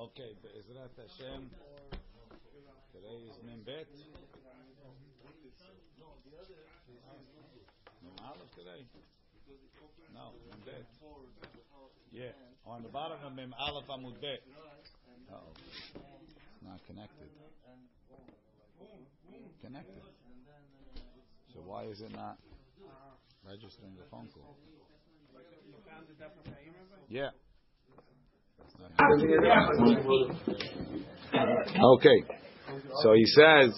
Okay, Be'ezrat Hashem. Today is Membet. Mem Aleph today? No, Membet. Yeah, on the bottom of Mem Aleph Amud Bet. Uh-oh. It's not connected. Connected. So why is it not registering the phone call? Yeah. Okay. So he says,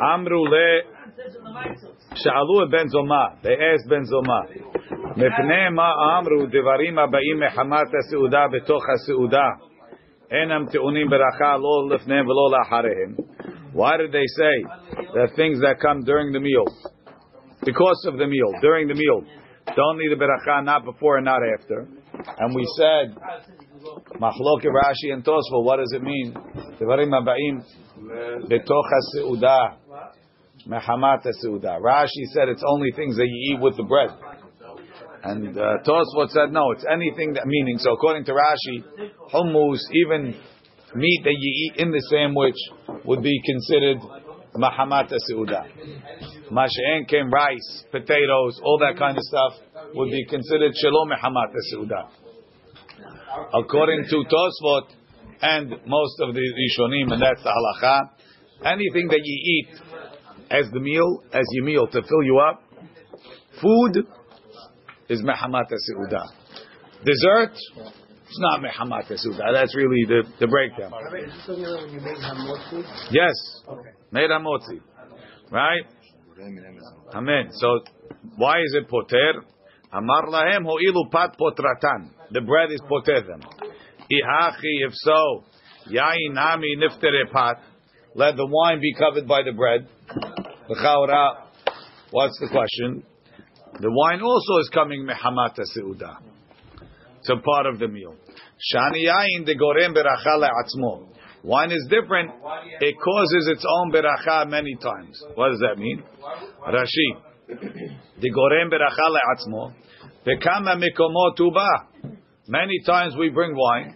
Amru le Sha'alu ben Zoma. They asked ben Zoma. מפני מה אמרו דברים הבאים מחמת הסעודה בתוך הסעודה אינם טעונים ברכה לא לפניהם ולא לאחריהם. Why did they say that things that come during the meal, because of the meal, during the meal, don't need a beracha, not before and not after? And we said, Machloke Rashi and Tosfot, what does it mean? Devarim Aba'im Betoch HaSeudah Mehamat HaSeudah. Rashi said it's only things that you eat with the bread. And uh, Tosfot said no, it's anything that, meaning, so according to Rashi, hummus, even meat that you eat in the sandwich would be considered Mahamat HaSeudah. Masha'en came rice, potatoes, all that kind of stuff would be considered Shalom Mehamat HaSeudah. According to Tosfot and most of the Rishonim, and that's the halacha, anything that you eat as the meal, as your meal to fill you up, food is Mehamat HaSeudah. Dessert, it's not Mehamat HaSeudah. That's really the, the breakdown. Yes. Made hamotzi. Right? Amen. So, why is it poter? Amar lahem ho'ilu pat potratan. The bread is poter them. Ihachi, if so, yain niftere pat. Let the wine be covered by the bread. What's the question? The wine also is coming mehamata seudah. It's a part of the meal. Shani yain de gorem. Wine is different. It causes its own beracha many times. What does that mean? Rashi. The gorem beracha le'atzmo. Vekama mikomot tuba. Many times we bring wine.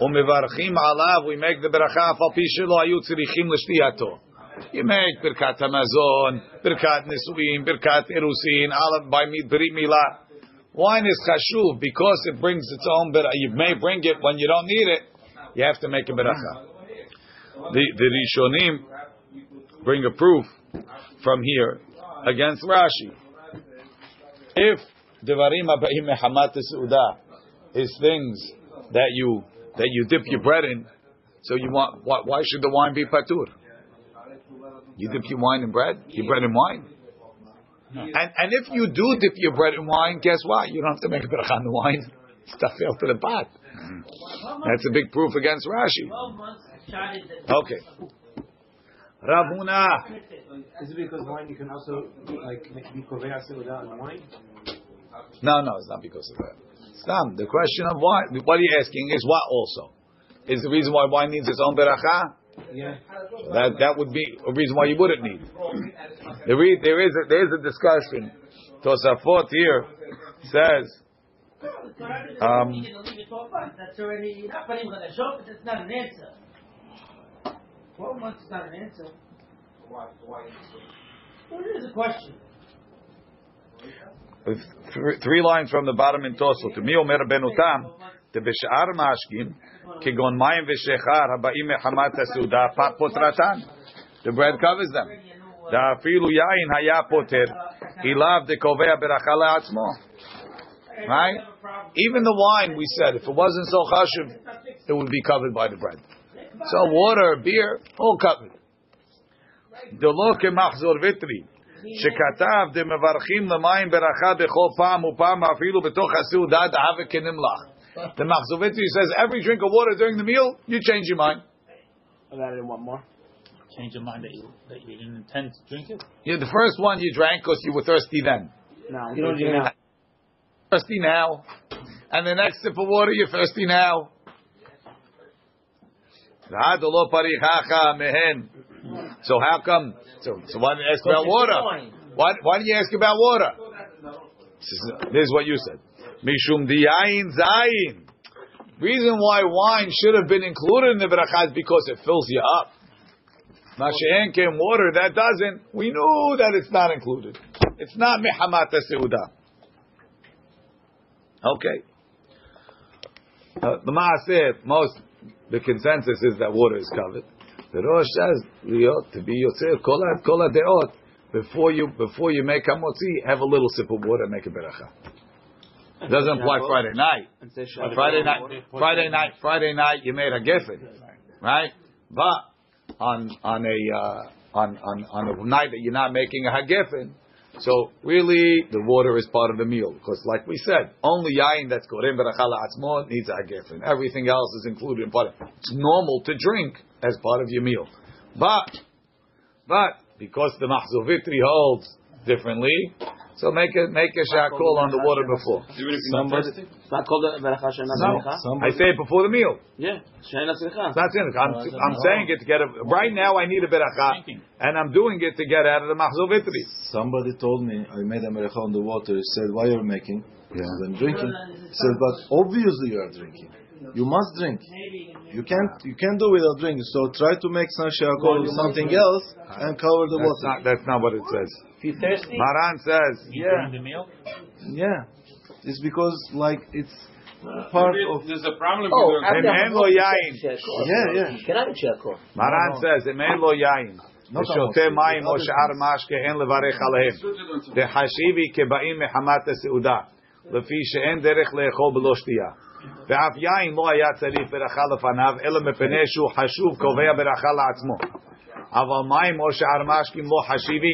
Umivarchim alav. We make the beracha afal pi shelo ayu tzrichim l'shtiyato. You make birkat hamazon, birkat nisuin, birkat erusin, alav by brit milah. Wine is chashuv because it brings its own beracha. You may bring it when you don't need it. You have to make a beracha. The, the Rishonim bring a proof from here against Rashi. If devarim abayim mehamat seudah is things that you that you dip your bread in, so you want why, why should the wine be patur? You dip your wine in bread, your bread in wine. And and if you do dip your bread in wine, guess what? You don't have to make a bracha on the wine. Stuff fell to the pot. Mm-hmm. That's a big proof against Rashi. Okay. Ravuna. Is it because wine you can also like be kovea without wine? No, no, it's not because of that. Stam. The question of why, what are you asking is what also? Is the reason why wine needs its own beracha? Yeah. That that would be a reason why you wouldn't need. There is there is a, there is a discussion. Tosafot here says. Um, that's already not It's not an answer. Twelve months is not an answer. Why? Why? Well, it is a question. Three, three lines from the bottom in Tosfot. To me, Omer Benutam, the Bishar Mashkin, Kigon Mayim Veshechar, Habaim Mechamat Suda, Pat Potratan. The bread covers them. The Afilu Yain Haya Poter, Ilav de Kovea Berachala Atzmo. Right? Even the wine, we said, if it wasn't so chashiv, it would be covered by the bread. So water, beer, all covered. Delo kemachzor vitri. שכתב דמברכים למים ברכה בכל פעם ופעם אפילו בתוך הסעודה דאבה כנמלח. The Machzovitri says every drink of water during the meal, you change your mind. And added one more. Change your mind that you, that you didn't intend to drink it? Yeah, the first one you drank because you were thirsty then. No, you don't do now. Thirsty now. And the next sip of water, you're thirsty now. So how come? So, so why did you ask about water? Why, why did you ask about water? This is, this is what you said. Mishum diyayin zayin. Reason why wine should have been included in the bracha is because it fills you up. Mashen came water, that doesn't. We knew that it's not included. It's not mehamata seuda. Okay. Uh, the Maaseh, most, the consensus is that water is covered. The Rosh says, we ought to be Yotzer, kol kol deot, before you, before you make hamotzi, have a little sip of water and make a beracha. It doesn't apply Friday night. Friday night, Friday night, Friday night, you made a geffen, right? But on on a uh, on on on a night that you're not making a hagefen, so really the water is part of the meal because, like we said, only yain that's korem berachala atzmo needs a hagefen. Everything else is included in part. Of, it's normal to drink as part of your meal, but but because the mahzovitri holds differently, so make a make a shakol on the water before. Somebody, it's not called a beracha No. I say it before the meal. Yeah, she'ena tzricha. It's not sin. I'm, uh, I'm saying it to get a, right now. I need a beracha, and I'm doing it to get out of the mahzovitri. Somebody told me I made a meracha on the water. He said, "Why you're making?" Yeah. I'm drinking. He said, "But obviously you are drinking. You must drink. You can't. You can't do without drinking. So try to make some shakol or something else and cover the That's water." not, that's not what it says. If you're thirsty, Maran says, During the meal? Yeah, it's because like it's part of. There's a problem oh, with after Amen lo yain. Yeah, yeah. You cannot eat shakor. Maran says, "Emen lo yain." Not ושותה המוציא, מים או other שאר things. משקה אין לברך עליהם. דחשיבי כבאים מחמת הסעודה, לפי שאין דרך לאכול בלא שתייה. ואף יין לא היה צריך ברכה לפניו, אלא מפני שהוא חשוב קובע ברכה לעצמו. אבל מים או שאר משקים לא חשיבי,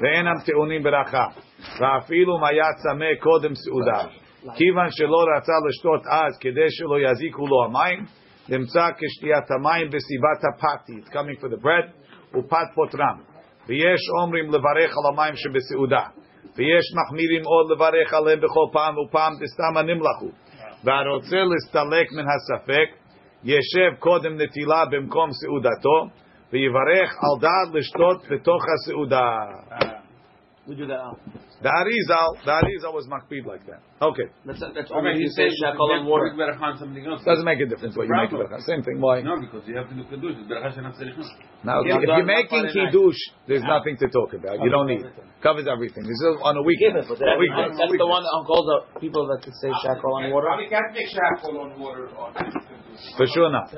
ואינם טעונים ברכה. ואפילו אם היה צמא קודם סעודה. כיוון שלא רצה לשתות אז כדי שלא יזיקו לו המים, נמצא כשתיית המים בסביבת הפתי. It's coming for the bread. ופת פוטרם. ויש אומרים לברך על המים שבסעודה. ויש מחמירים עוד לברך עליהם בכל פעם ופעם דסתם הנמלכו. והרוצה להסתלק מן הספק, ישב קודם נטילה במקום סעודתו, ויברך על דעת לשתות בתוך הסעודה. We do that out. The Arizal, the Arizal was makbid like that. Okay. That's, that's Okay, only he if you say says shakol on water. better on something else. Doesn't make a difference what you make it. Problem. Same thing. Why? No, because you have to do kiddush. It's beracha she'ena tzricha. Now, Yeah, if done you're making Friday night. kiddush, there's nothing to talk about. You don't need it. Covers everything. This is on a weekend. Give it, but then- Weekend. That's the one that calls out people that say shakol on water. Probably can't make shackle on water. on For sure not.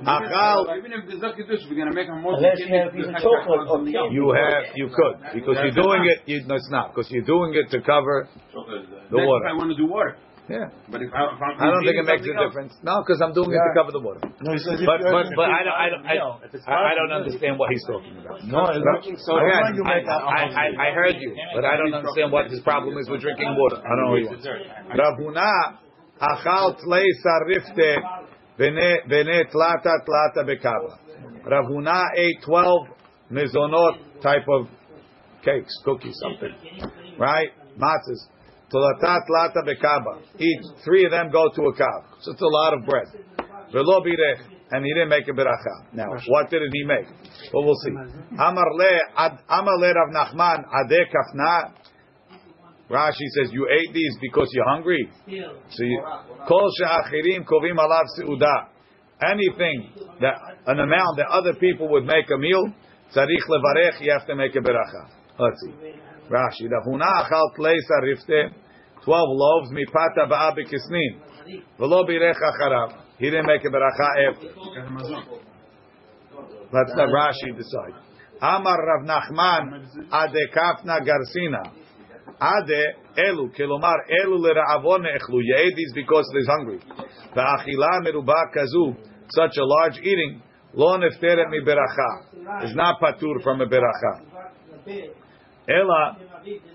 Achal, Even if there's no kiddush, we're gonna make a more. Unless you have a piece of chocolate on the you have, you could, because you're doing it. You, no, it's not because you're doing it to cover. Uh, the water. I want to do water, Yeah, but if, I, if I'm I don't think it makes a something else- difference. No, because I'm doing it to cover the water. No, he said if But but but I don't I don't I, I, I don't understand what he's talking about. no, it's not. So Again, you I, make a- I, I, I heard you, but I don't understand what his problem is with drinking water. I don't know what he wants. Achal tlei sarifte vene tlata tlata bekava. Rav Huna ate twelve mezonot type of cakes, cookies, something, right? Matzahs. Tlata tlata bekaba. Each three of them go to a kav. So it's a lot of bread. Velo birech. And he didn't make a beracha. Now, what did he make? Well, we'll see. Amar le Rav Nachman, ade kafna. Rashi says, you ate these because you're hungry. So you, kol she'achirim kovim alav seuda. Anything that, an amount that other people would make a meal, tzarich levarech, you have to make a beracha. Let's see. Rashi, Rav Huna achal tlei sarifte, 12 loaves, mipata ba'a bekisnin. Velo birech acharav. He didn't make a beracha after. Let's let Rashi decide. Amar Rav Nachman, ade kafna garsina. Ade elu, kelomar elu lera'avon echlu. You ate because he's hungry. Va'achila meruba kazu, such a large eating, lo nefteret mi beracha. Is not patur from a beracha. Ela,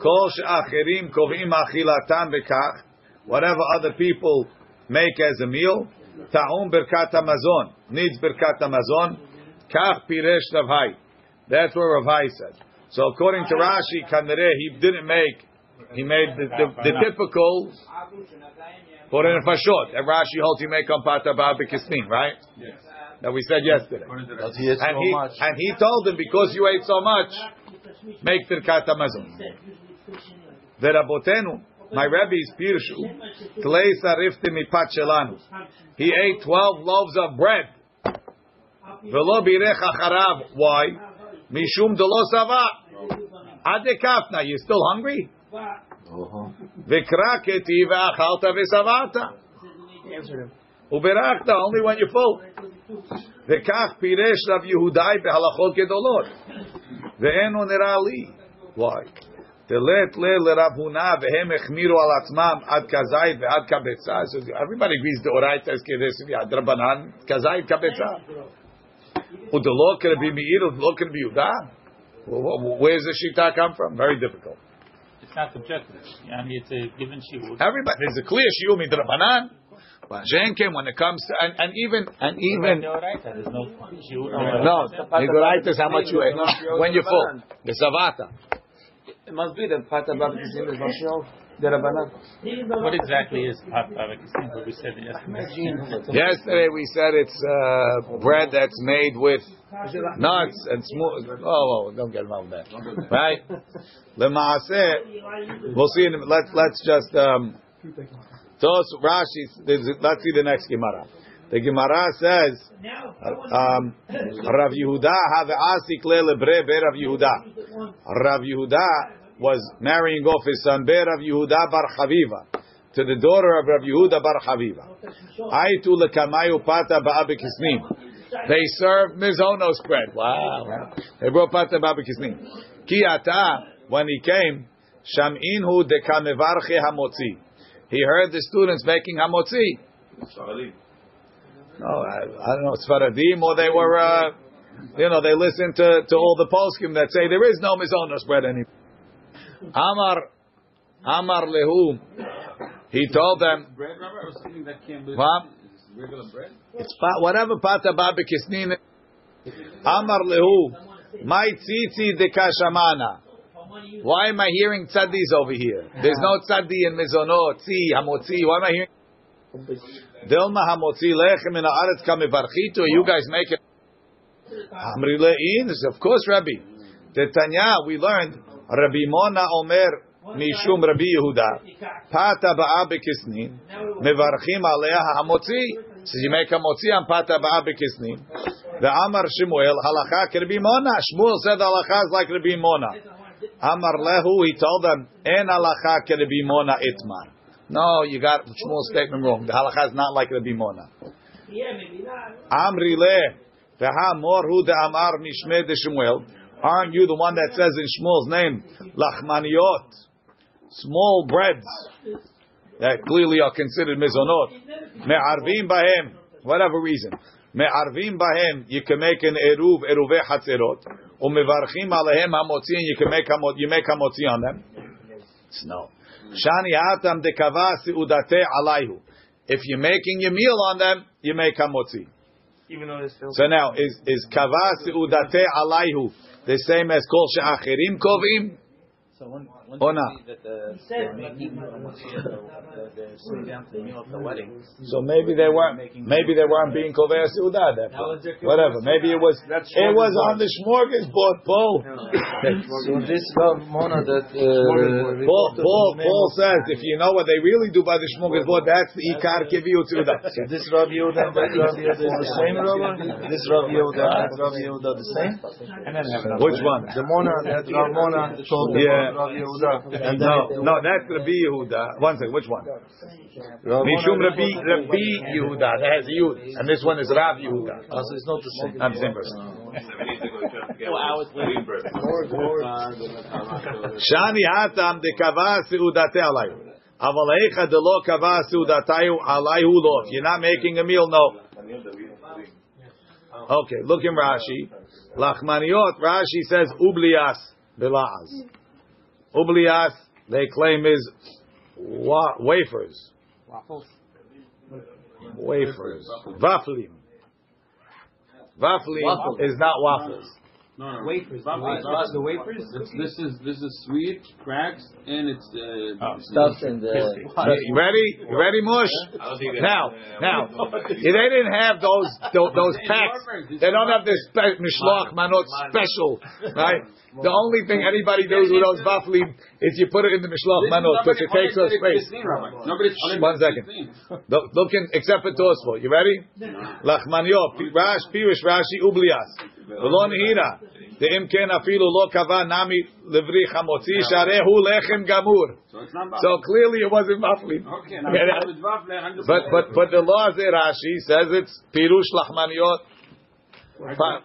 kol she'acherim kovim achilatan bekach. Whatever other people make as a meal, ta'um berkat hamazon, needs berkat hamazon, kach piresh Ravhai. That's what Ravhai said. So according to Rashi, Kanere, he didn't make, he made the, the, the typical for an fashot. And Rashi holds you make on pata ba'abikisnin, right? Yes. That we said yesterday. But he ate And so he, much. and he told him, because you ate so much, make birkat hamazon. Verabotenu, my Rebbe's pirshu. Tlei sarifti mipat shelanu. He ate twelve loaves of bread. Velo birech acharav. Why? Mishum delo sava. Adekafna. You still hungry? Uh-huh. Vikra keti ve'achalta ve'savata. Uberakta only when you're full. Vekach piresh Rav Yehudai behalachot gedolot. Ve'enu nira li. Why? Telet le lerav Huna vehem echmiru al atzmam ad. So everybody agrees the oraita is kedesh v'ad drabanan kazayit kabetza. Udelot can be meir, udelot can be Yehuda. Where's the shita come from? Very difficult. It's not subjective. I mean, it's a given shiur. Everybody, there's a clear shiur midrabanan. But Shenkem, when it comes to, and, and even, and even, no shiur. no, is how much you ate. When you're full. The Savata. It must be the Pata Baba Kisim is Mashio, the Rabbanan. What exactly is pat bavakisim? What we said yesterday. Yesterday we said it's uh, bread that's made with nuts and smooth. Oh, oh, don't get involved with that. Right? Lemaaseh, we'll see. In, let's let's just um, Tos Rashi. Let's see the next Gemara. The Gemara says, um, Rav Yehuda have asik lebre be Rav Yehuda. Rav Yehuda was marrying off his son Be Rav Yehuda bar Chaviva to the daughter of Rav Yehuda bar Chaviva. Aitu lekamayu pata ba'abikisnim. They served mizonos bread. Wow. They brought pata ba'abikisnim. Ki ata, when he came, sham'inhu dekamevarche hamotzi. He heard the students making hamotzi. No, I, I don't know, Sfaradim, or they were, uh, you know, they listened to, to all the poskim that say there is no mizonos bread anymore. Amar, Amar lehu, he told them, Bread, was thinking that can't be what? regular bread. It's pa- whatever pata babikisnin. Amar lehu, my tzitzi de kashamana. Why am I hearing tzaddis over here? There's no tzaddi in mizonot, tzi, hamotzi. Why am I hearing? Dilma hamotzi lechem in haaretz kamevarchitu. You guys make it. Amri le'in. Of course, Rabbi. The Tanya we learned. Rabbi Mona Omer mishum Rabbi Yehuda. Pata ba'a bekisnin. Mevarchim aleha hamotzi. So you make hamotzi on pata ba'a. The Amar Shmuel halacha Rabbi Mona. Shmuel said halacha is like Rabbi Mona. Amar lehu. He told them en halacha Rabbi Mona itmar. No, you got Shmuel's statement wrong. The halacha is not like Rabbi Mona. Amri le, veha mor hu de amar mishme de Shmuel. Aren't you the one that says in Shmuel's name, lachmaniot, small breads that clearly are considered mizonot, me'arvim bahem, whatever reason, me'arvim bahem, you can make an eruv, eruve hatzerot, or mevarchim alehem hamotzi, and you can make hamot, you make hamotzi on them. No. Shani atam dekava seudate alayhu. If you're making your meal on them, you make hamotzi. Even though it's. So now, is is kava seudate alayhu the same as kol she'achirim kovim? So when, when Oh, you no. see that the, they're making the, they're sitting down to the meal of the wedding. So maybe they weren't maybe they weren't being kovei seudah that. Whatever. Maybe it was it was on the smorgasbord, Paul. So this Mona that uh, Paul, Paul, Paul says if you know what they really do by the smorgasbord, that's the ikar kiviu seudah. So this Rav Yehuda and that Rav Yehuda is the same Rabbi? This Rav Yehuda and Rav Yehuda the same? Which one? The Mona that Rav Mona told them Yeah. Rav Yehuda. And No, no, that's Rabbi Yehuda. One second, which one? Mishum Rabbi Rabbi Yehuda. That has Yud, and this one is Rav Yehuda. Oh, so it's not the same. I'm the same person. Four hours later. Shani hatam de kava seudate alayu. Aval eicha de lo kava seudatayu alayu lo. If you're not making a meal, no. Okay, look in Rashi. Lachmaniot, Rashi says ublias bilaz. Ublias, they claim is wa- wafers. Wafers. Waflim. Waflim is not waffles. No, no. Wafers. Vafli, The vafli. the wafers. This, this is this is sweet cracks and it's uh, Stuffed and uh, You ready? You ready, Mush? Now, now, if they didn't have those those, those packs, they don't have this spe- mishloach manot special, right? The only thing anybody does with those vaflim is you put it in the mishloach manot because it takes up space. Nobody's One second. Look, look in, except for Tosfot. You ready? Lachmanyo, pi- Rash, Pirish, Rashi, Ublias. V'lo nihira. De'im ken afilu lo kava nami levri chamotzi sharehu lechem gamur. So it's not So clearly it wasn't vaflim. Okay, now Yeah, it's vafli, 100%. But but but the law there Rashi says it's pirush lachmaniot.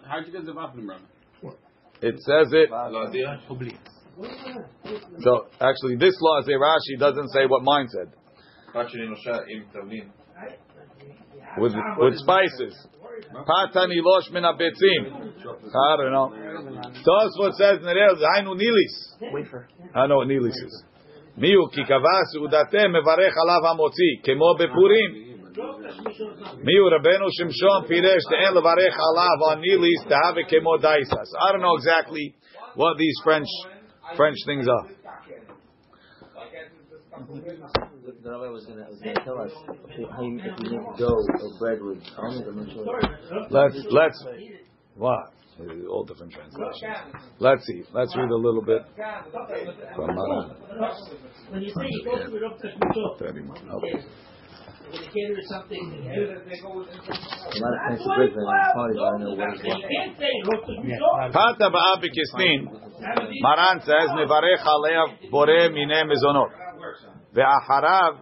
How'd you- get the vafli, brother? It says it. So actually, this law there Rashi doesn't say what mine said with with spices. Min abetzim. I don't know. Tosfot says nerel zainu nilis. Wafer. I know what nilis is. Miu ki kavas udate mevarech alav hamotzi kemo bepurim. Miu Rabbeinu Shimshon piresh te'en levarech alav on nilis tehave kemo daisas. I don't know exactly what these French French things are. The rabbi was gonna, tell us how you, if you make dough or bread with almonds. I'm not sure. Let's let's what? All different translations. Let's see. Let's read a little bit from When you say you go through Rav Tashmitot, 31. okay, Okay. when you cater something, you A lot of fancy bread and parties. I don't know what it's like. can't say Rav Pata ba'ab. Maran says mevarech alev bore mine mezonot. Ve'acharav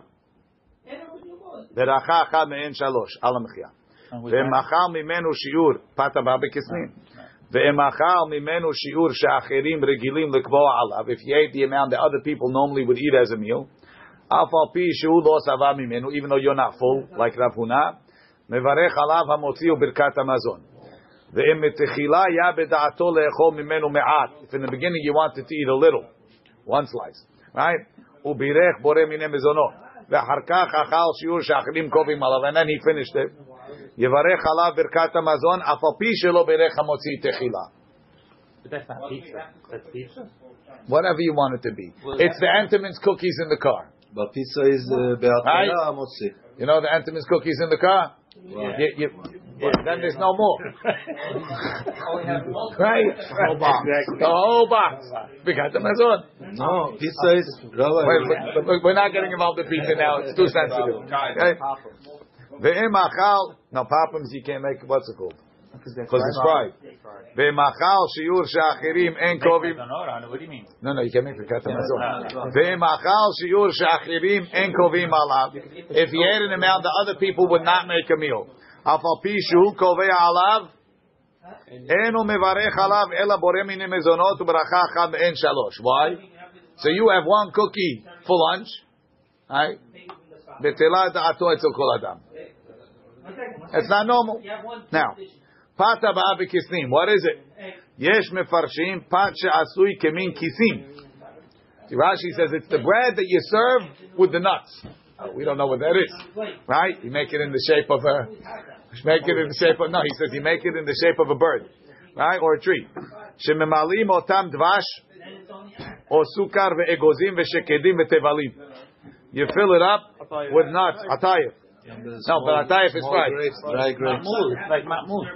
v'racha achad me'en shalosh al המחיה. ואם ממנו שיעור, פת הבא בכסנין. ואם אכל ממנו שיעור שאחרים רגילים לקבוע עליו, if you ate the amount that other people normally would eat as a meal, אף על פי שהוא לא שבע ממנו, even though you're not full, like רב הונא, מברך עליו המוציא ברכת המזון. ואם מתחילה היה בדעתו לאכול ממנו מעט, if in the beginning you wanted to eat a little, one slice, right? ובירך בורא מיני מזונות. ואחר כך אכל שיעור שאחרים קובעים עליו, and then he finished it. יברך עליו ברכת המזון, אף על פי שלא בירך המוציא תחילה. But that's not pizza. That's pizza. Whatever you want it to be. It's the Entenmann's cookies in the car. But pizza is uh, be'atara motzi. You know the Entenmann's cookies in the car? You, you, yeah, then there's no more. right? The whole box. Because the mazon. No, pizza is Rabbi. Wait, but- but we're not getting involved in pizza now. It's too sensitive. Okay? Ve'im achal. No, papams you can't make. What's it called? Because it's fried. Ve'emachal shiur she'achirim en kovim. What do you mean? No, no, you can make the kata mazon. Shiur she'achirim en kovim alav. If he ate an amount that other people would not make a meal. Af al pi shu kovei alav. Enu mevarech alav ela borem mine mezonot u'baracha achad en shalosh. Why? So you have one cookie for lunch, right? Betela da'ato etzel kol adam. It's not normal. Now, pata ba'abi kisnim. What is it? Yesh mefarshim pat she'asui kemin kisim. Rashi says it's the bread that you serve with the nuts. Uh, We don't know what that is, right? You make it in the shape of a, make it in the shape of no. He says you make it in the shape of a bird, right, or a tree. Shememalim otam dvash or sukar ve'egozim ve'shekedim ve'tevalim. You fill it up with nuts, atayif. No, but atayif is Small fried. grapes, dry grapes. Like mahmoud.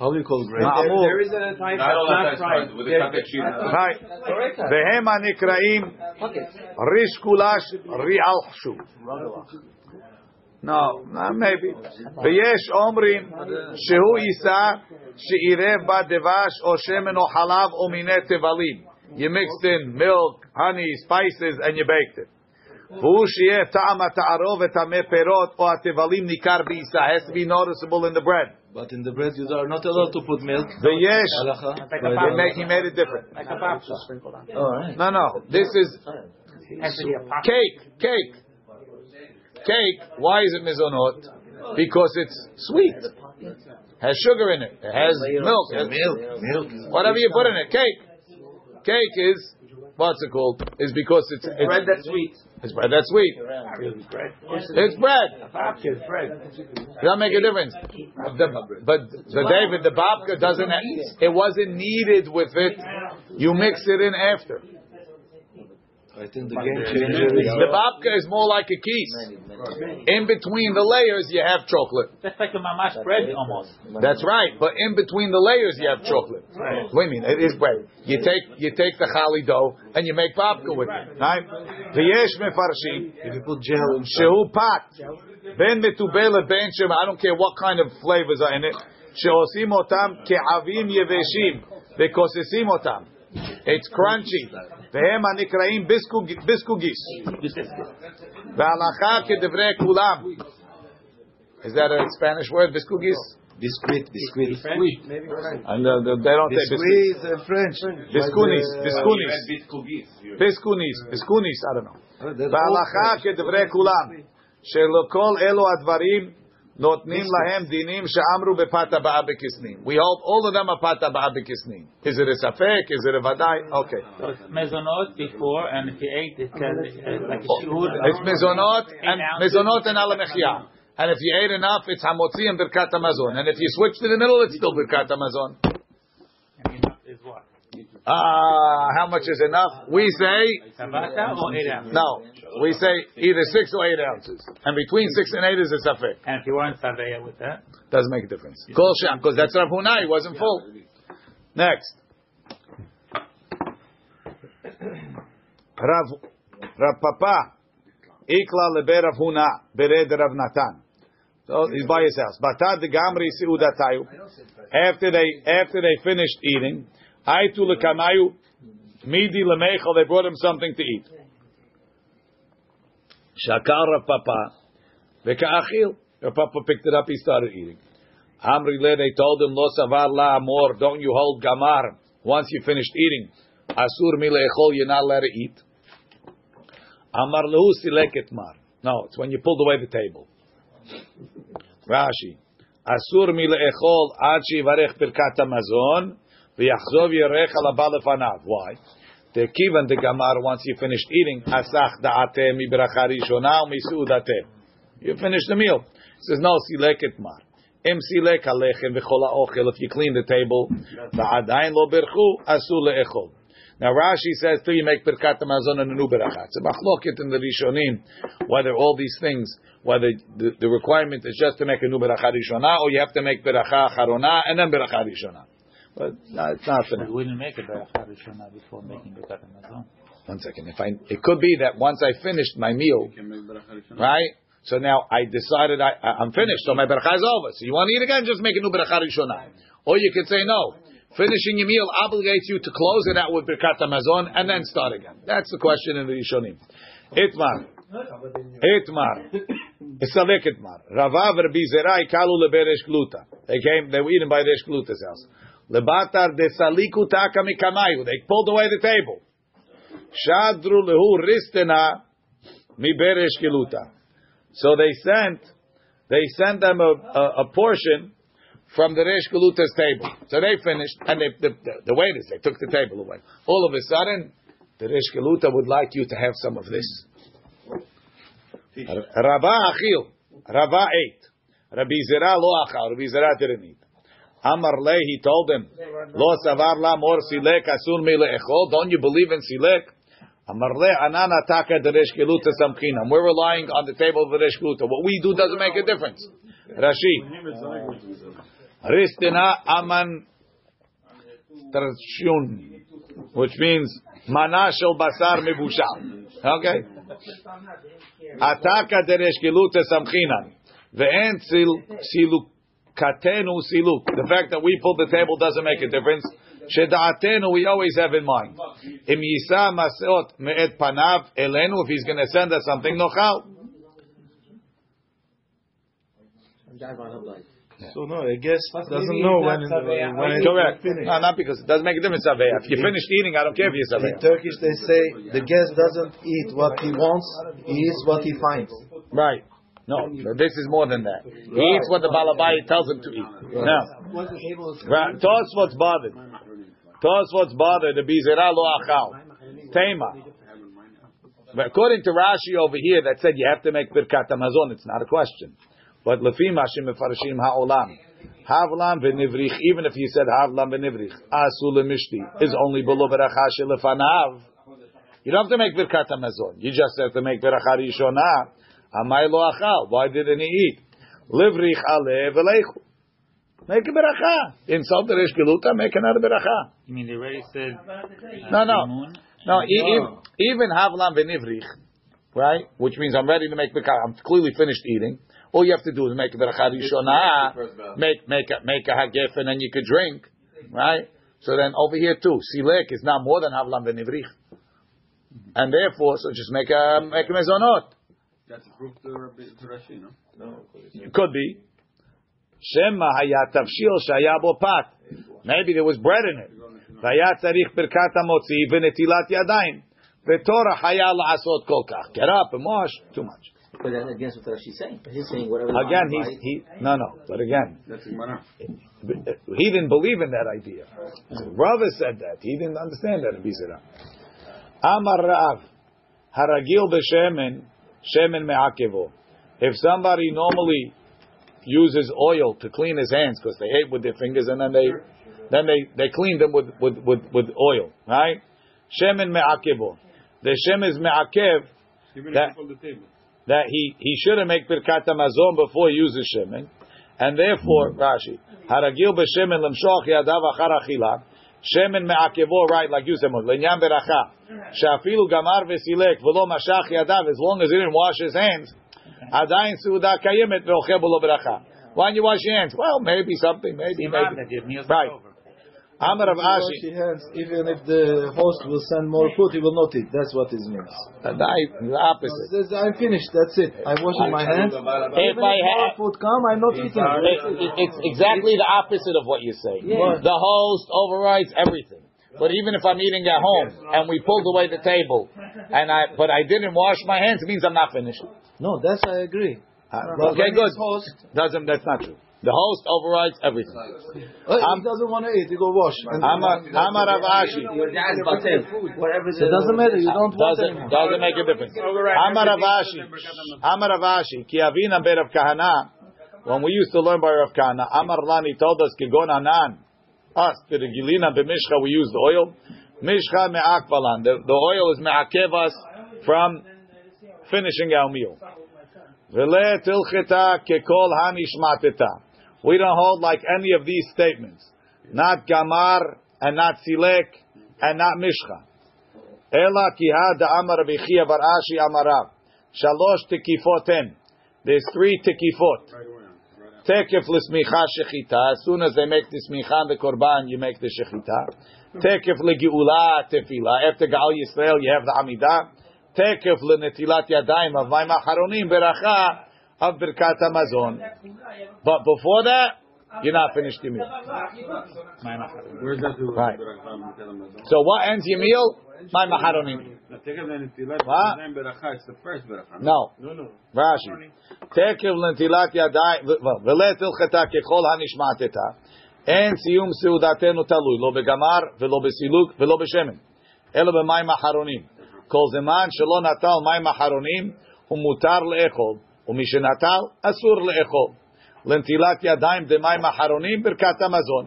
How do you call grapes? Ma'amur. There is a type that's not fried. With the cottage cheese. Right. Vehem anikraim rish kulash ri'alchshu. No, no, maybe. ויש אומרים שהוא יישא שעירב בה דבש או שמן או חלב או מיני תבלים. You mixed in milk, honey, spices, and you baked it. והוא שיהיה טעם התערובת המפירות או התבלים ניכר בעיסה. has to be noticeable in the bread. But in the bread you are not allowed to put milk. ויש, Halacha. he made, he made it different. Like a babka sprinkled on. All right. No, no, this is Has to be a pop. cake, cake. Cake, why is it mizonot? Because it's sweet. Has sugar in it. It has milk. It has- Milk, milk. whatever you put in it. Cake. Cake is, what's it called? Is because it's, it's Bread that's sweet. It's bread that's sweet. Bread. It's bread. Babka is bread. Does that make a difference? the, but the David, the babka doesn't. It wasn't needed with it. You mix it in after. I think the game changer is The babka is more like a keys. In between the layers, you have chocolate. That's like a mamash bread almost. That's right. But in between the layers, you have chocolate. What do you mean? It is bread. You take you take the chali dough and you make babka with it. Right? V'yesh mefarshim. if you put gel in שהוא פת, בין מטובל לבין שם, I don't care what kind of flavors are in it, שעושים אותם כעבים יבשים וכוססים אותם. It's crunchy. והם הנקראים ביסקוג- ביסקוגיס. והלכה כדברי כולם. Is that a Spanish word, biskugis? biscuit, biscuit. And uh, they don't say Biscuit is uh, French. Biscunis, Like, uh, biscunis. Biskunis, biskunis, I don't know. uh, that's בהלכה all French. כדברי כולם, שלכל אלו הדברים Notnim lahem dinim she'amru bepata ba'abekisnim. We hold all of them a pata ba'abekisnim. Is it a safek? Is it a vadai? Okay. Mezonot before, and if you ate, it uh, like a. Oh, it's mezonot and mezonot and alamechia. And if you ate enough, it's hamotzi and birkat amazon. And if you switch to the middle, it's still birkat amazon. And enough is what? Ah, how much is enough? We say Tabata or eight ounces? no. We say either six or eight ounces, and between six and eight is a safek. And if you weren't saveya with that, Doesn't make a difference. Kol sham, because that's Rav Huna. He wasn't full. Next, Rav Rav Papa ikla lebe Rav Huna bered Rav Natan. So he's by his house. Batad gamri siudatayu. After they after they finished eating, aitu lekamayu midi lemechel. They brought him something to eat. Shakar Papa v'ka'achil. Rav Papa picked it up. He started eating. Amri le, they told him, lo savar la amor, don't you hold gamar once you finished eating. Asur mi le'echol, you're not allowed to eat. Amar lehu sileket mar. No, it's when you pulled away the table. Rashi. Asur mi le'echol ad shivarech birkat hamazon v'yachzov yerech al haba lefanav. Why? The kivan the gamar once you finished eating asach da'ate mi bracha rishona u'misu'udate. You finished the meal. It says no sileket mar. Im silek alechem v'chol ha'ochel. If you clean the table, va'adayin lo berchu asul le'echol. Now Rashi says till you make birkat hamazon and a new beracha. It's a machloket in the Rishonim whether all these things, whether the, the requirement is just to make a new beracha rishona or you have to make beracha charona and then beracha rishona. But no, it's not for now. we wouldn't make a beracha rishona before making the hamazon. One second. If I, it could be that once I finished my meal, right? So now I decided I, I, I'm finished, so my beracha is over. So you want to eat again? Just make a new beracha rishona. Or you could say no. Finishing your meal obligates you to close it out with birkat hamazon and then start again. That's the question in the rishonim. Itmar, itmar, isalek itmar. Ravav Rabbi Zerai kalu leberesh gluta. They came. They were eaten by Resh Gluta's house. Lebatar de saliku taka mikamayu. They pulled away the table. Shadru lehu ristena mi beresh gluta. So they sent, they sent them a, a, a portion from the Resh Galuta's table. So they finished, and they, the, the, the waiters, they took the table away. All of a sudden, the Resh Galuta would like you to have some of this. Rava achil, Rava ate. Rabbi Zera lo achal, Rabbi Zera didn't eat. Amar le, he told him, lo savar la mor silek asun mi le'echol, don't you believe in silek? Amar le. We're relying on the table of the Resh Galuta. What we do doesn't make a difference. Rashi. Ristina aman tarshun, which means manashel basar mibushal. Okay. Ataka deresh giluta samchinan. Ve'en silukatenu siluk. The fact that we pull the table doesn't make a difference. Sheda'atenu we always have in mind. Im yisa masot me'et panav elenu, if he's going to send us something, nochal. So no, I guess doesn't know when when it Correct. No, not because it doesn't make a difference. Saveya. If you finished eating, I don't care if you're In. Turkish, they say the guest doesn't eat what he wants; he eats what he finds. Right. No, this is more than that. He eats what the balabai tells him to eat. Now, right. Tosfot's bothered. what's bothered. The bizera lo achal. Tema. But according to Rashi over here, that said you have to make birkat hamazon. It's not a question. But lefi mashim mefarshim ha'olam. Havlam v'nivrich, even if you said havlam v'nivrich, asul mishti is only below beracha shelefanav. You don't have to make birkat hamazon. You just have to make beracha rishona. Amay lo achal. Why didn't he eat? Livrich ale v'leichu. Make a beracha. Insult the Rish Geluta, make another beracha. You mean they already said? No, no. No, e- oh. e- even havlam v'nivrich, right? Which means I'm ready to make birkat. I'm clearly finished eating. All you have to do is make a beracha rishona, make make a make a hagef, and then you could drink, right? So then over here too, silek is now more than havlam v'nivrich, and therefore, so just make a make a mezonot. That's proof to, Rashi, no? It could be. Shema hayat tavshil shaya bo pat. Maybe there was bread in it. Vayat tzarich birkat hamotzi v'netilat yadayim. V'torah haya la'asot kol kach. Get up and wash. Too much. But that's against what Rashi's saying. He's saying whatever. Again, he's he no no. But again, That's he didn't believe in that idea. Rava said that. He didn't understand that. He said, Amar Rav, haragil b'shemen, shemen me'akevo. If somebody normally uses oil to clean his hands because they ate with their fingers and then they then they, they clean them with, with, with, with oil, right? Shemen me'akevo. The shem is me'akev That- if you hold the table. that he, he shouldn't make birkat hamazon before he uses shemen, and therefore Rashi haragil b'shemen lemshoch yadav achar achila shemen me'akevo right like you said lenyam beracha shafilu gamar v'silek v'lo mashach yadav as long as he didn't wash his hands suda kayemet ve'ochel b'lo beracha. Why don't you wash your hands? Well, maybe something, maybe, maybe. that your meal's Right. Amar of Ashi. your hands, even if the host will send more food, he will not eat. That's what it means. The the opposite. Says, I'm finished. That's it. I'm washing my hands. If Even I if food come, I'm not eating. It- it- It's exactly the opposite of what you're saying. Yeah. The host overrides everything. But even if I'm eating at home and we pulled away the table, and I but I didn't wash my hands, it means I'm not finished. No, that's I agree. Uh, but okay, good. Host, Doesn't that's not true. The host overrides everything. uh, he doesn't want to eat. He go wash. And- Amar Amar Rav Ashi. Your dad's batel. Whatever It doesn't matter. You don't want Doesn't anymore. doesn't make a difference. Amar Rav Ashi. Amar Rav Ashi. Ki avina be Rav Kahana. When we used to learn by Rav Kahana, Amar Lani told us Kigon Anan. Us to the Gilina b'Mishcha we used oil. Mishcha me'akvalan. The, the oil is me'akev us from finishing our meal. V'le tilcheta kekol hanishmateta. We don't hold like any of these statements. Not gamar and not silek and not mishcha. Ela ki hada amar Rabbi bar Ashi amarav. Shalosh tekifoten. There's three tekifot. Right Tekef l'smicha shechita. As soon as they make the smicha and the korban, you make the shechita. Tekef legiula tefila. After Gaal Yisrael, you have the amidah. Tekef lenetilat yadayim of my macharonim beracha of birkat hamazon. But before that, you're not finished your meal. Where's that to Right. So what ends your meal? My macharonim. What? It's the first beracha. No. No, no. Rashi. Tekev lentilat yadai velet ilchata kechol hanishmateta. אין סיום סעודתנו תלוי, לא בגמר ולא בסילוק ולא בשמן, אלא במים אחרונים. כל זמן שלא נטל מים אחרונים, הוא מותר לאכול, ומי שנטל, אסור לאכול. לנטילת ידיים דמים אחרונים, ברכת המזון.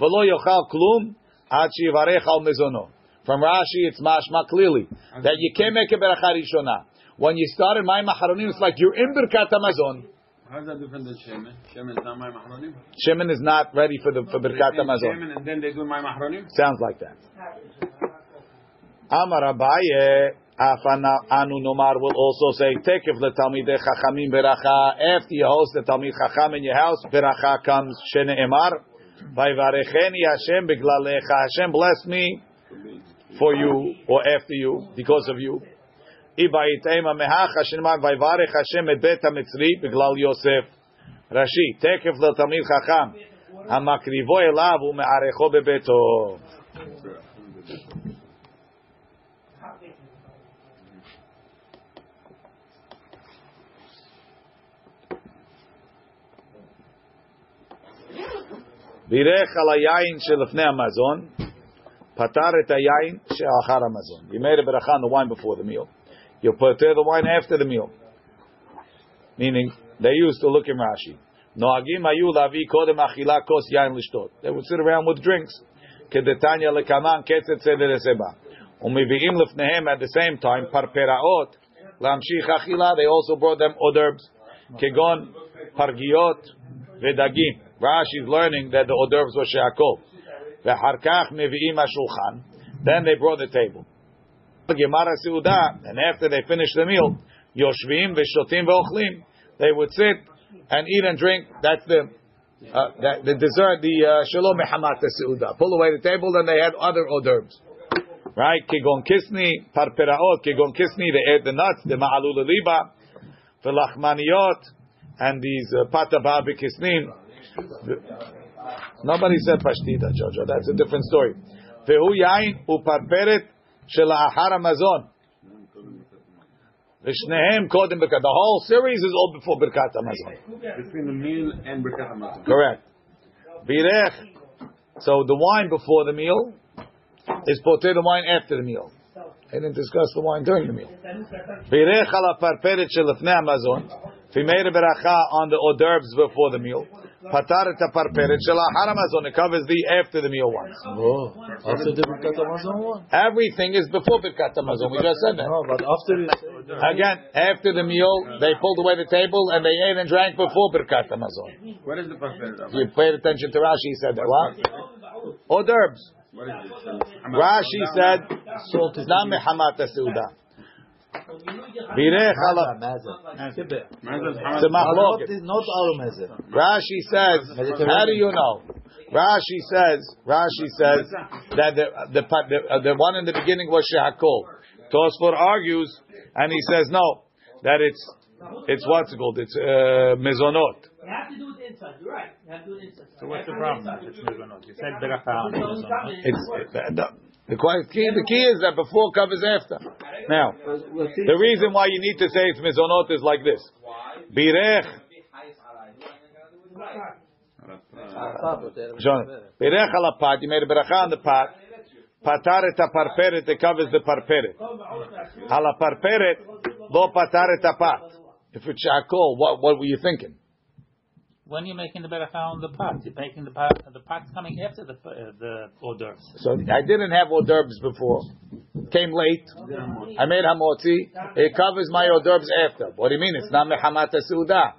ולא יאכל כלום עד שיברך על מזונו. From Rashi, it's mashma clearly that you can't make a beracha rishona. When you start in מים אחרונים, it's like you're in birkat hamazon. How's that different than Shemen? Shemen is not my mahronim? Shemen is not ready for the for birkat hamazon. Shemen and then they do my mahronim? Sounds like that. Amar Abaye, Afana Anu Nomar will also say, Tekef le Talmidei Chachamim beracha. After you host the Talmid Chacham in your house, beracha comes Shene Emar. Vayvarecheni Hashem beglalecha. Hashem bless me for you or after you because of you. Ibaitema mehach Hashem vayvarech Hashem et bet hamitzri beglal Yosef. Rashi, Tekef le Talmid Chacham. המקריבו אליו ומערכו בביתו. בירך על היין שלפני המזון, פתר את היין שאחר המזון. You made a bracha on the wine before the meal. You put the wine after the meal. Meaning, they used to look in Rashi. Noagim ayu lavi kodem achila kos yain lishtot. They would sit around with drinks. Kedetanya lekaman ketzet seder eseba. Umiviim lefnehem at the same time parperaot lamshich achila. They also brought them hors d'oeuvres. Kegon pargiot vedagim. Rashi is learning that the d'oeuvres were she'akol. Ve'harkach meviim ashulchan. Then they brought the table. Gemara seuda, and after they finished the meal, yoshvim v'shotim ve'ochlim. They would sit and eat and drink. That's the uh, that, the dessert, the uh, shalom mehamat seuda. Pull away the table, then they had other hors d'oeuvres. Right? Kigon kisni, parperaot, kigon kisni, they ate the nuts, the ma'alul liba, the lachmaniot, and these uh, pata kisnin. Nobody said pashtida, Jojo. That's a different story. Vehu yain uparperet shel ahar hamazon. V'shnehem kodem birkat. The whole series is all before birkat hamazon. Between the meal and Birkat Hamazon. Correct. Birech. So the wine before the meal is poter the wine after the meal. They didn't discuss the wine during the meal. Birech ala parperet shel hamazon. If he made a beracha on the hors d'oeuvres before the meal, patar et parperet shel ahar hamazon. It covers the after the meal ones. Oh, after the Birkat Hamazon one. Everything is before birkat hamazon. We just said that. No, but after you Again, after the meal, they pulled away the table and they ate and drank before birkat hamazon. What is the parperet? If you paid attention to Rashi, he said that. What? Hors d'oeuvres. What is it? Rashi said, it's not mehamat seuda. Birech ala. It's a machloket. Not our mezeh. Rashi says, how do you know? Rashi says, Rashi says that the the the, uh, the one in the beginning was shehakol. Tosfot argues, and he says no, that it's it's what's it called? It's uh, mezonot. You have to do it inside. You're right. You have to do it inside. So what's the problem? It's mizonot. You said beracha on mizonot. It's it, the, key, the key is that before covers after. Now, the reason why you need to say it's mezonot is like this: birech John, Berech ala pat, you made a beracha on the pot. Patar et parperet, it covers the parperet. Ala parperet, lo patar et pat. If it's shakol, what, what were you thinking? When you're making the beracha on the pot, you're making the pot. The pot's coming after the uh, the hors d'oeuvres. So I didn't have hors d'oeuvres before. Came late. I made hamotzi. It covers my hors d'oeuvres after. What do you mean? It's not mehamat seuda.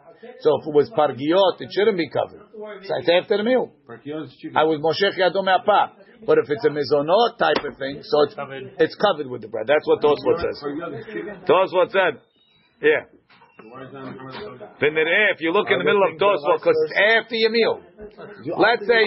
So if it was pargiot, it shouldn't be covered. So it's after the meal. Parkiot is chicken. I was moshech yadom me'apah. But if it's a mizonot type of thing, so it's it's covered with the bread. That's what Tosfot says. Parkiot is chicken. Tosfot said, yeah. Why is that mehamat seuda? V'nireh, if you look in the middle of Tosfot, because it's after your meal. Let's say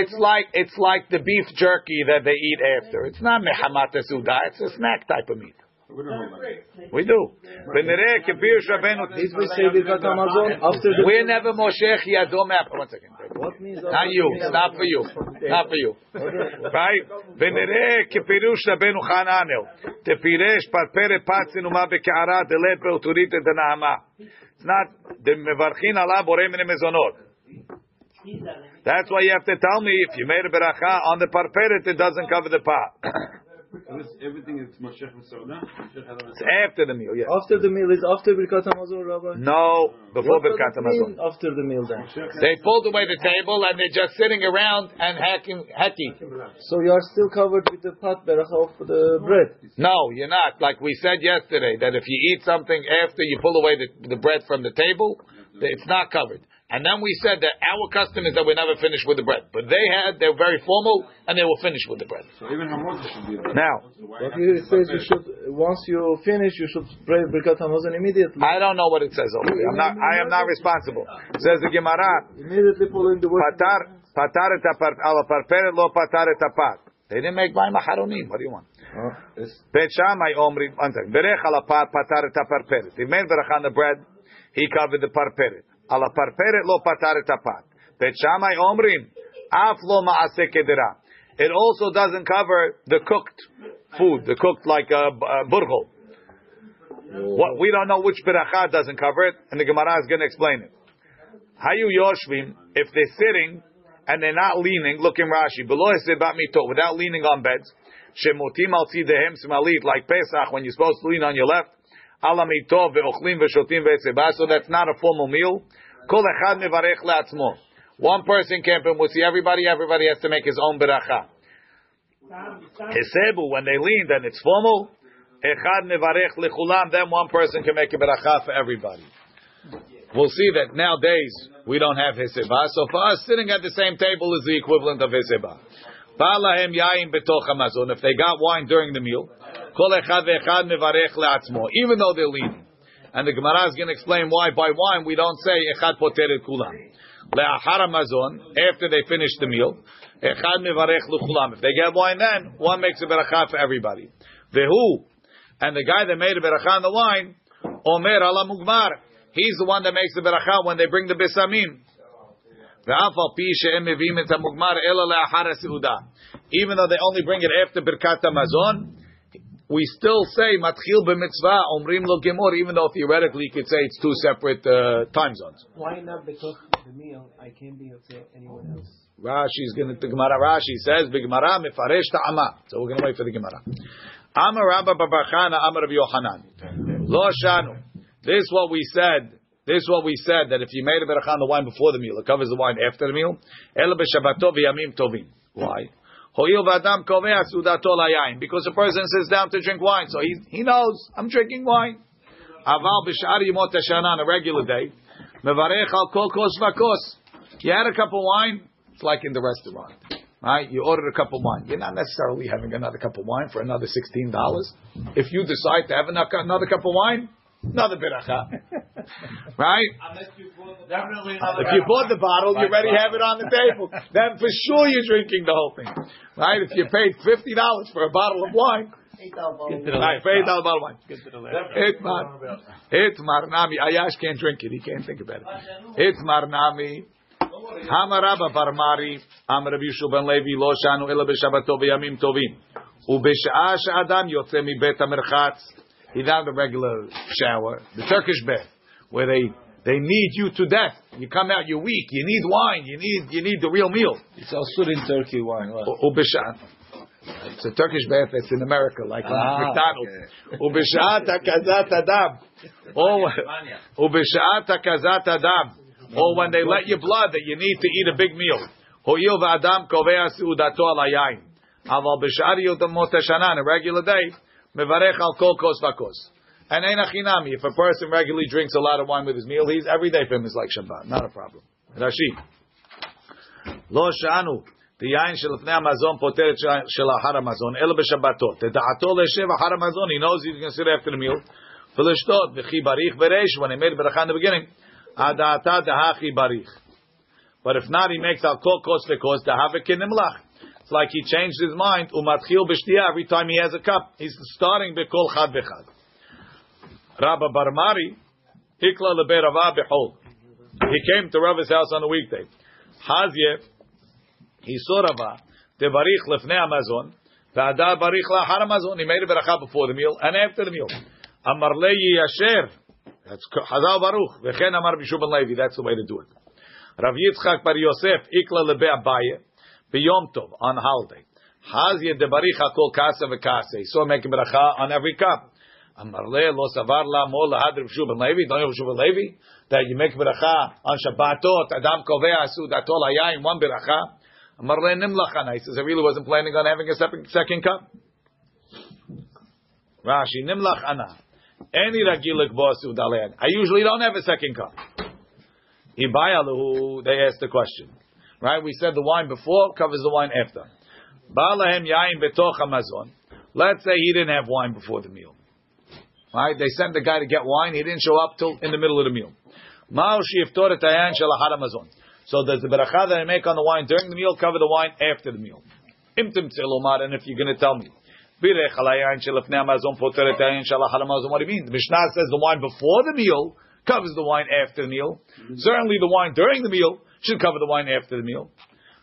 it's like it's like the beef jerky that they eat after. It's not mehamat suda. It's a snack type of meat. We don't hold that. We do. V'nireh kibir shabenu. Did we say Birkat Hamazon after the We never moshech yadom. One second. Not you. It's not for you. Not for you. right? Venere parpere denahama. It's not the mevarchin ala borei mezonot. That's why you have to tell me if you made a beracha on the parperet, it doesn't cover the pot. So this, everything is Moshech Soda. it's after the meal, yes. After the meal is after Birkat Hamazon, Rabbi. No, before What does Birkat Hamazon. After the meal, then. They pulled away the table and they're just sitting around and hacking, hacking. So you are still covered with the pot beracha of the bread. No, you're not. Like we said yesterday, that if you eat something after you pull away the, the bread from the table, it's not covered. And then we said that our custom is that we never finish with the bread. But they had, they're very formal, and they will finish with the bread. So even Hamot should be there. Now, So why But have it says you should, once you finish, you should pray Birkat Hamazon immediately. I don't know what it says over. I'm not, I am not responsible. Says the Gemara, Immediately following the word. patar, patar et apar, ala parperet lo patar et apat. They didn't make by maharonim. What do you want? Oh, it's- Bet Shammai omri, one second. Berech ala pat patar et parperet. He made berach on the bread, he covered the parperet. It also doesn't cover the cooked food, the cooked like a uh, burghul. What we don't know which beracha doesn't cover it, and the Gemara is going to explain it. Hayu yoshvim, if they're sitting and they're not leaning, look in Rashi, below bat mito, without leaning on beds, shemotim al tzidehem smalit, like Pesach, when you're supposed to lean on your left, ala mito ve'ochlim ve'shotim ve'seba, so that's not a formal meal. Kol echad mevarech le'atzmo. One person can't be mutzi. Everybody, everybody has to make his own beracha. Hesebu, when they lean, then it's formal. Echad mevarech lechulam. Then one person can make a beracha for everybody. We'll see that nowadays we don't have hiseba. So for us, sitting at the same table is the equivalent of hamazon. If they got wine during the meal, Even though they're leaning. And the Gemara is going to explain why by wine we don't say echad poteret kulam. Le'achar hamazon, after they finish the meal, echad mevarech lechulam. If they get wine then, one makes a beracha for everybody. Vehu, and the guy that made a beracha on the wine, omer ala mugmar. He's the one that makes the beracha when they bring the besamim. Even though they only bring it after Birkat Hamazon, we still say matchil b'mitzvah omrim lo gemor, even though theoretically you could say it's two separate uh, time zones. Why not because the meal I can't be to anyone else? Rashi's going to the Gemara. Rashi says b'Gemara mefaresh ta'ama. So we're going to wait for the Gemara. Amar Rabba bar bar Chana Amar Rabbi Yochanan. Lo shanu. This is what we said. This is what we said that if you made a berachah on the wine before the meal, it covers the wine after the meal. Ela b'shabbato v'yamim tovim. Why? Because a person sits down to drink wine, so he he knows I'm drinking wine. Aval b'shar yimot on a regular day. Mevarech al kol kos vakos. You had a cup of wine. It's like in the restaurant. Right? You ordered a cup of wine. You're not necessarily having another cup of wine for another sixteen dollars. If you decide to have another cup of wine, another beracha. right? Definitely If you bought the bottle, you already have it on the table. Then for sure you're drinking the whole thing. Right? If you paid fifty dollars for a bottle of wine, right, for eight dollar bottle of wine. It's mar, it's marnami. Ayash can't drink it. He can't think about it. It's marnami. Hamaraba barmari. Amar Rabbi Yishua ben Levi lo shanu ela b'shabbato v'yamim tovim. Ubesha'ah she'adam yotze mi bet hamerchatz. He's not the regular shower, the Turkish bath, where they they need you to death. You come out, you're weak. You need wine. You need you need the real meal. It's also in Turkey wine. What? Ubishat. It's a Turkish bath that's in America, like Ah, McDonald's. Ubishat hakazat adam. Or ubishat hakazat adam. Or when they let you blood that you need to eat a big meal. Hoyil v'adam kovea seudato al hayayin. Aval b'shar on a regular day, mevarech al kol kos vakos. And ein achinami, if a person regularly drinks a lot of wine with his meal, he's every day for him is like Shabbat, not a problem. Rashi. לא שאנו, דיין שלפני המזון פותרת של אחר המזון, אלא בשבתות. תדעתו לשב אחר המזון, he knows he's going to sit after the meal, ולשתות, וכי בריך בריש, when he made ברכה in the beginning, הדעתה דהכי בריך. But if not, he makes al kol kos vekos dahave kinimlach. It's like he changed his mind, umatchil b'shtiya, every time he has a cup, he's starting bekol chad v'chad. Rabba Barmari, hikla leberava behol. He came to Rava's house on a weekday. Hazye, he saw Rava, devarich lefnei Amazon, v'ada barich la'achar Amazon. He made a beracha before the meal and after the meal. Amar leyi yasher. That's Hazal Baruch. V'chen amar Bishub ben Levi. That's the way to do it. Rav Yitzchak bar Yosef, ikla lebe abaye, b'yom tov, on holiday. Hazye devarich hakol kasa v'kasa. He saw making beracha on every cup. Amar le lo savar la mo lahad Rav Shub Levi. Don't you Rav Levi? That you make beracha on Shabbatot, Adam kovea datol hayayin, one beracha. Amar le nimlachana. He says, I really wasn't planning on having a second, second cup. Rashi, nimlach ana. Any ragilik bosu dalean. I usually don't have a second cup. Ibayalu, they asked the question. Right? We said the wine before covers the wine after. Balahem yain betoch hamazon. Let's say he didn't have wine before the meal. Right? They sent the guy to get wine. He didn't show up till in the middle of the meal. Ma'u shiftor etayan shalahar hamazon. So does the beracha that I make on the wine during the meal cover the wine after the meal? Imtim and if you're going to tell me, birech alayan shalafnei hamazon poter etayan shalahar hamazon. What do you mean? The Mishnah says the wine before the meal covers the wine after the meal. Mm-hmm. Certainly the wine during the meal should cover the wine after the meal.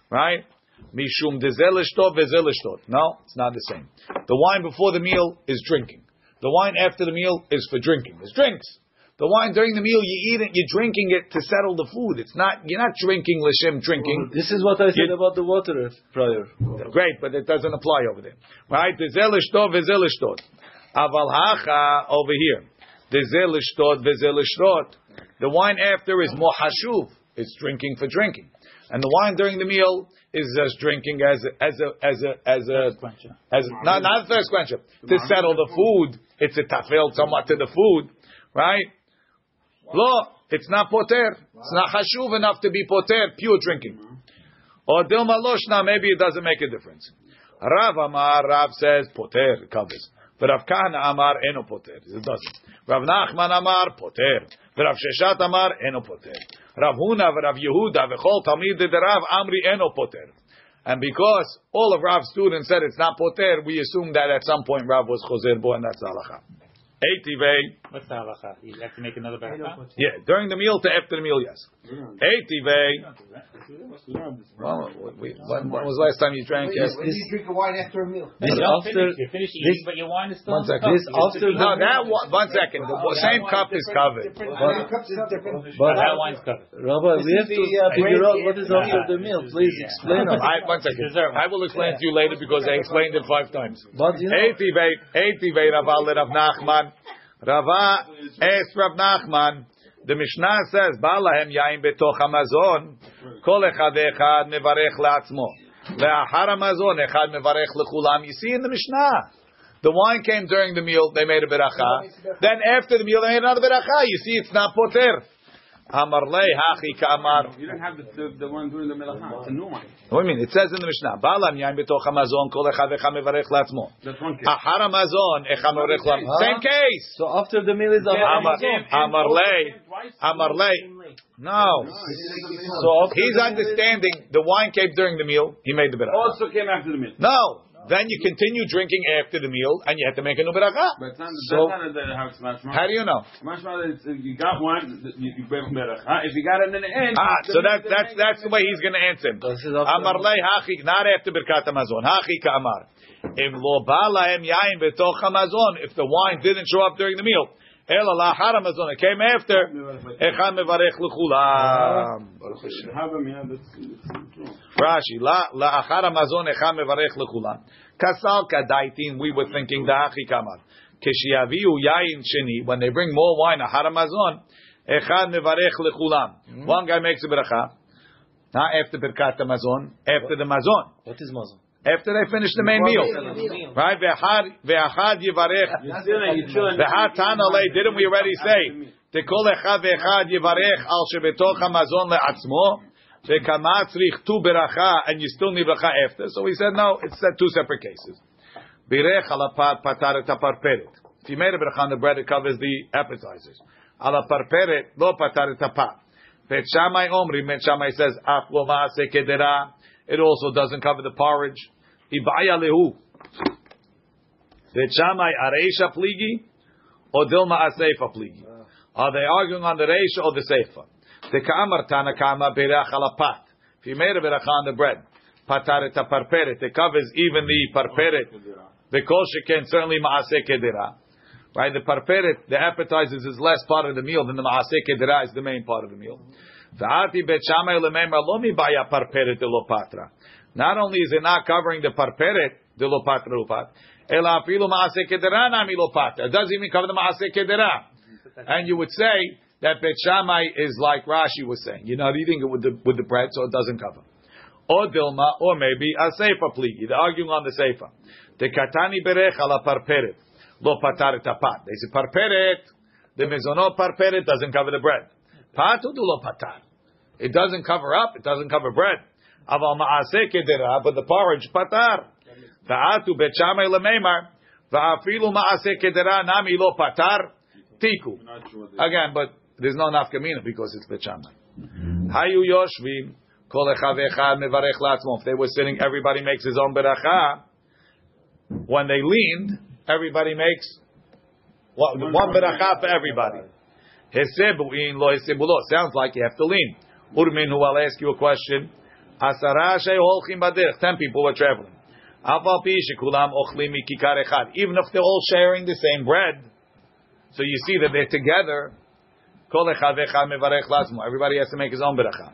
Right? Mishum dezelishtot vezelishtot. No, it's not the same. The wine before the meal is drinking. The wine after the meal is for drinking. It's drinks. The wine during the meal, you eat it, you're drinking it to settle the food. It's not, you're not drinking l'shem drinking. This is what I said You- about the water prior. Great, but it doesn't apply over there. Right? Dezelishtot vezelishtot. Aval hacha over here. Dezelishtot vezelishtot. The wine after is more hashuv. It's drinking for drinking, and the wine during the meal is just drinking as a, as a as a as a as a, not not a thirst quencher to settle the food. It's a tafel somewhat to the food, right? Lo, it's not poter. It's not hashuv enough to be poter. Pure drinking. Mm-hmm. Or dilma loshna, maybe it doesn't make a difference. Rav Amar, Rav says poter covers. But Rav Kahana Amar eno poter. It doesn't. Rav Nachman Amar poter. Rav Sheshet Amar eno poter. Rav Huna, Rav Yehuda, v'chol Talmid de Rav Amri eno poter. And because all of Rav's students said it's not poter, we assume that at some point Rav was choser bo, and that's halacha. Eitivei. What's the halacha? You have to make another beracha? Yeah, during the meal to after the meal, yes. Eitivei. Well, we, when, when was the last time you drank? Yes. When you drink a wine after a meal. This You don't after finish, you finish eating, this- but your wine is still One in the second. cup. This You have to after finish No, that one, one second. The same cup is covered. But, cups is different. But That wine's covered. Rabbi, we have to the, uh, figure out what is after the meal. Please explain. I, one second. I will explain to you later because I explained it five times. But you know, Eitivei, Eitivei Rava le Rav Nachman. Rava asked Rav Nachman. The Mishnah says, "Balahem yain betoch hamazon, kol echad echad mevarech la'atzmo, le'achar hamazon echad mevarech lechulam." You see in the Mishnah, the wine came during the meal, they made a beracha. Then after the meal, they made another beracha. You see, it's not poter. Amar lei hachi ka'amar. You don't have the, the, the one doing the melacha. It's a new one. What do you mean? It says in the Mishnah, "Balam yain betoch hamazon, kol echad echad mevarech la'atzmo." That's one case. Achar hamazon echad mevarech la'atzmo. Huh? Same case. so after the meal is Amar, after Amar lei, Amar lei. No. So He's the meal is- understanding the wine came during the meal. He made the beracha. Also came after the meal. No. Then you continue drinking after the meal, and you have to make a new beracha. But it's not, So- that's not the, how it's mashma. How do you know? Mashma, it's, uh, you got one, you, you gave him beracha. If you got it in the end, Ah, then so you that's that's that's the way he's going to answer him. This is after- Amar lei hachi, not after birkat hamazon. Hachi ka'amar. Im lo ba lahem yain betoch hamazon. If the wine didn't show up during the meal, ela la'achar hamazon. It came after. Echad mevarech l'chulam. Baruch Hashem. Have him, yeah, that's, that's true. Rashi, la la'achar hamazon echad mevarech l'chulam. Kasal kadaitin, we were thinking da'achi kamar. Kishiaviu yain sheni, when they bring more wine, achar hamazon, echad mevarech l'chulam. Hmm? One guy makes a beracha, not after birkat hamazon, after the mazon. What is mazon? After they finish the main meal. Right? Ve'achad yivarech. You're chilling, you're chilling. Ve'hat tanale, didn't we already say? Tekol echad ve'echad yivarech al shebetoch hamazon le'atzmo. Ve'kama tzrich tu beracha, and you still need beracha after. So we said, no, it's two separate cases. Birech alapat patar et aparperet. If you made a beracha on the bread, it covers the appetizers. Alaparperet, lo patar et. Bet Shammai Omri, Bet Shammai says, lo kedera. It also doesn't cover the porridge. Ibaya lehu. Bet Shammai areisha pligi, or dilma asefa pligi. Ah. Are they arguing on the reisha or the seifa? The ka'amar tana ka'ama berach alapat. If you made a berach on the bread, pataret parperet, it covers even the parperet. Because she can certainly ma'aseh kedera. Right, the parperet, the appetizers is less part of the meal than the ma'aseh kedera is the main part of the meal. Not only is it not covering the parperet de lo patra upat, ela afilu ma'aseh kedera nami lo patra. It doesn't even cover the ma'aseh kedera. And you would say that bet shamay is like Rashi was saying. You're not eating it with the with the bread, so it doesn't cover. Or dilma, or maybe a seifa pligi. They're arguing on the seifa. The katani berech ala parperet. Lo pataret apat. They say parperet. The mezonot parperet doesn't cover the bread. It doesn't cover up. It doesn't cover bread. Aval kedera, but the porridge patar. Va'afilu kedera nami lo patar. Tiku. Again, but there's no nafkamina because it's bet. Hayu yoshvim. Kol mevarech la'atzmo. If they were sitting, everybody makes his own beracha. When they leaned, everybody makes one, one beracha for everybody. Hesebuin lo hesebulo. Sounds like you have to lean. Urmin, who I'll ask you a question. Asara holchim baderech. Ten people were traveling. Aval pi shekulam ochlim mikikar echad. Even if they're all sharing the same bread, so you see that they're together. Kol echad lazmo. Everybody has to make his own beracha.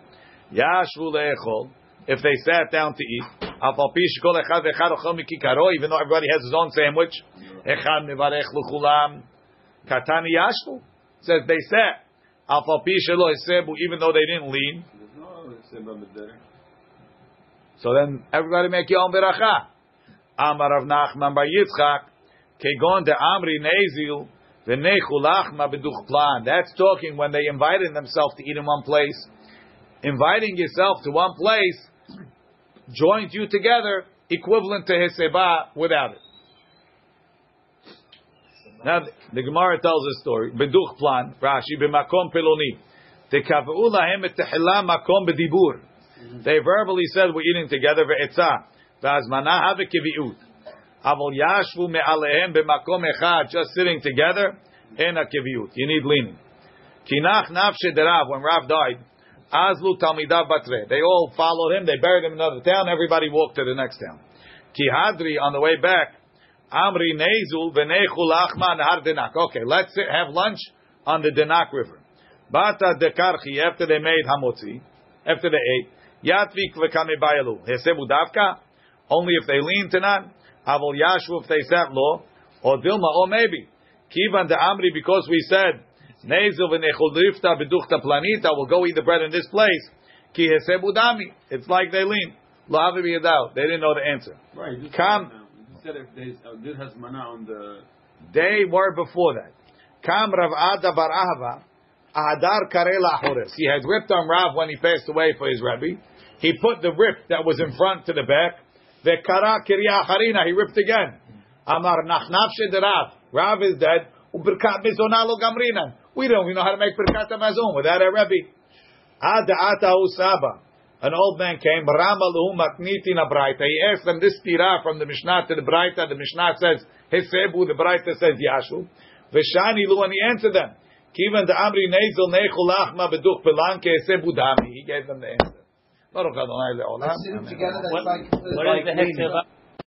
Yashvu le'echol. If they sat down to eat, aval pi shekol echad ve'echad ochel mikikaro. Even though everybody has his own sandwich, echad mevarech l'chulam. Katani yashvu says they sat. Even though they didn't lean. So then everybody make your own beracha. Amar Rav Nachman Yitzchak, Kegon de Amri Nezil, Lachma Plan. That's talking when they invited themselves to eat in one place. Inviting yourself to one place joins you together, equivalent to Heseba without it. Now the, Gemara tells a story. Beduch plan, Rashi b'makom peloni. Tekav'u lahem et tehila makom b'dibur. They verbally said we're eating together ve'etza. Ve'azmana have kiviut. Avol yashvu me'alehem b'makom echad, just sitting together, en kiviut. You need leaning. Kinach nafshe derav, when Rav died, azlu talmidav batre. They all followed him, they buried him in another town, everybody walked to the next town. Kihadri, on the way back, Amri Nezul v'nechu lachma nahar denak. Okay, let's have lunch on the Denak River. Bata dekarchi, after they made hamotzi, after they ate, yatvik v'kame bayalu. Hesebu davka, only if they lean to not. Avol yashu if they sat low. Or dilma, or maybe. Kivan de Amri, because we said, Nezul v'nechu lifta beduchta planita, we'll go eat the bread in this place. Ki hesebu dami. It's like they lean. Lo havi. They didn't know the answer. Right. Come. If they uh, mana on the. They were before that. Kam Rav Ada Bar Ahava, Ahadar Karela Ahores. He had ripped on Rav when he passed away for his Rebbe. He put the rip that was in front to the back. The Kara Kirya Harina, he ripped again. Amar Nachnaf Rav. Rav is dead. Ubirkat Mizonalo Gamrina. We don't we know how to make Birkat Amazon without a Rebbe. Ada Ata Usaba. An old man came, Ramalu Matniti na Braita. He asked them this tira from the Mishnah to the Braita. The Mishnah says Hesebu, the Braita says Yashu. Veshani Lu, and he answered them. Kivan the Amri Nezel Nechul Achma Beduch Pelanke Hesebu Dami. He gave them the answer. Baruch Adonai Le'olam. Sitting together, What- like. What is the Heseba?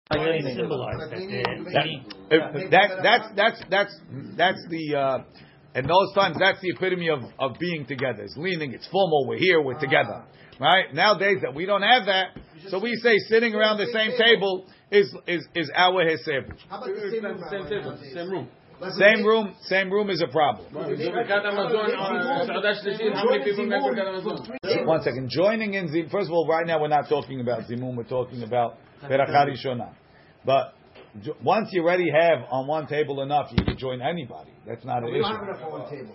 That they're leaning? If- that, that's that's that's that's the uh, in those times that's the epitome of, of being together. It's leaning, it's formal. We're here, we're together. Right nowadays that we don't have that, so we say sitting around the same table is is is our heseb. How about the same room? Same table, same room. Same room, same room is a problem. So Birkat Hamazon, uh, Seudah Shlishit, how many people make Birkat Hamazon? One second, joining in Zim. First of all, right now we're not talking about Zimun. We're talking about Berachah Rishonah. But once you already have on one table enough, you can join anybody. That's not an We don't have issue.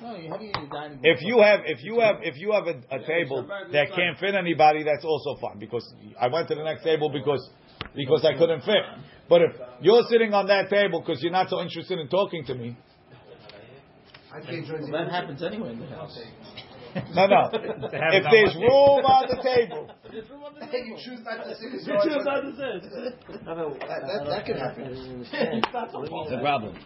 Enough on one table. No, you have your dining. If you have, if you have, if you have a, a table that can't fit anybody, that's also fine. Because I went to the next table because because I couldn't fit. But if you're sitting on that table because you're not so interested in talking to me, I can't join Well, that happens anyway in the house. no, no. If there's room on the table, you choose not to sit. You choose not to sit. That, that, that could happen. I didn't. It's not so What do you mean? the problem.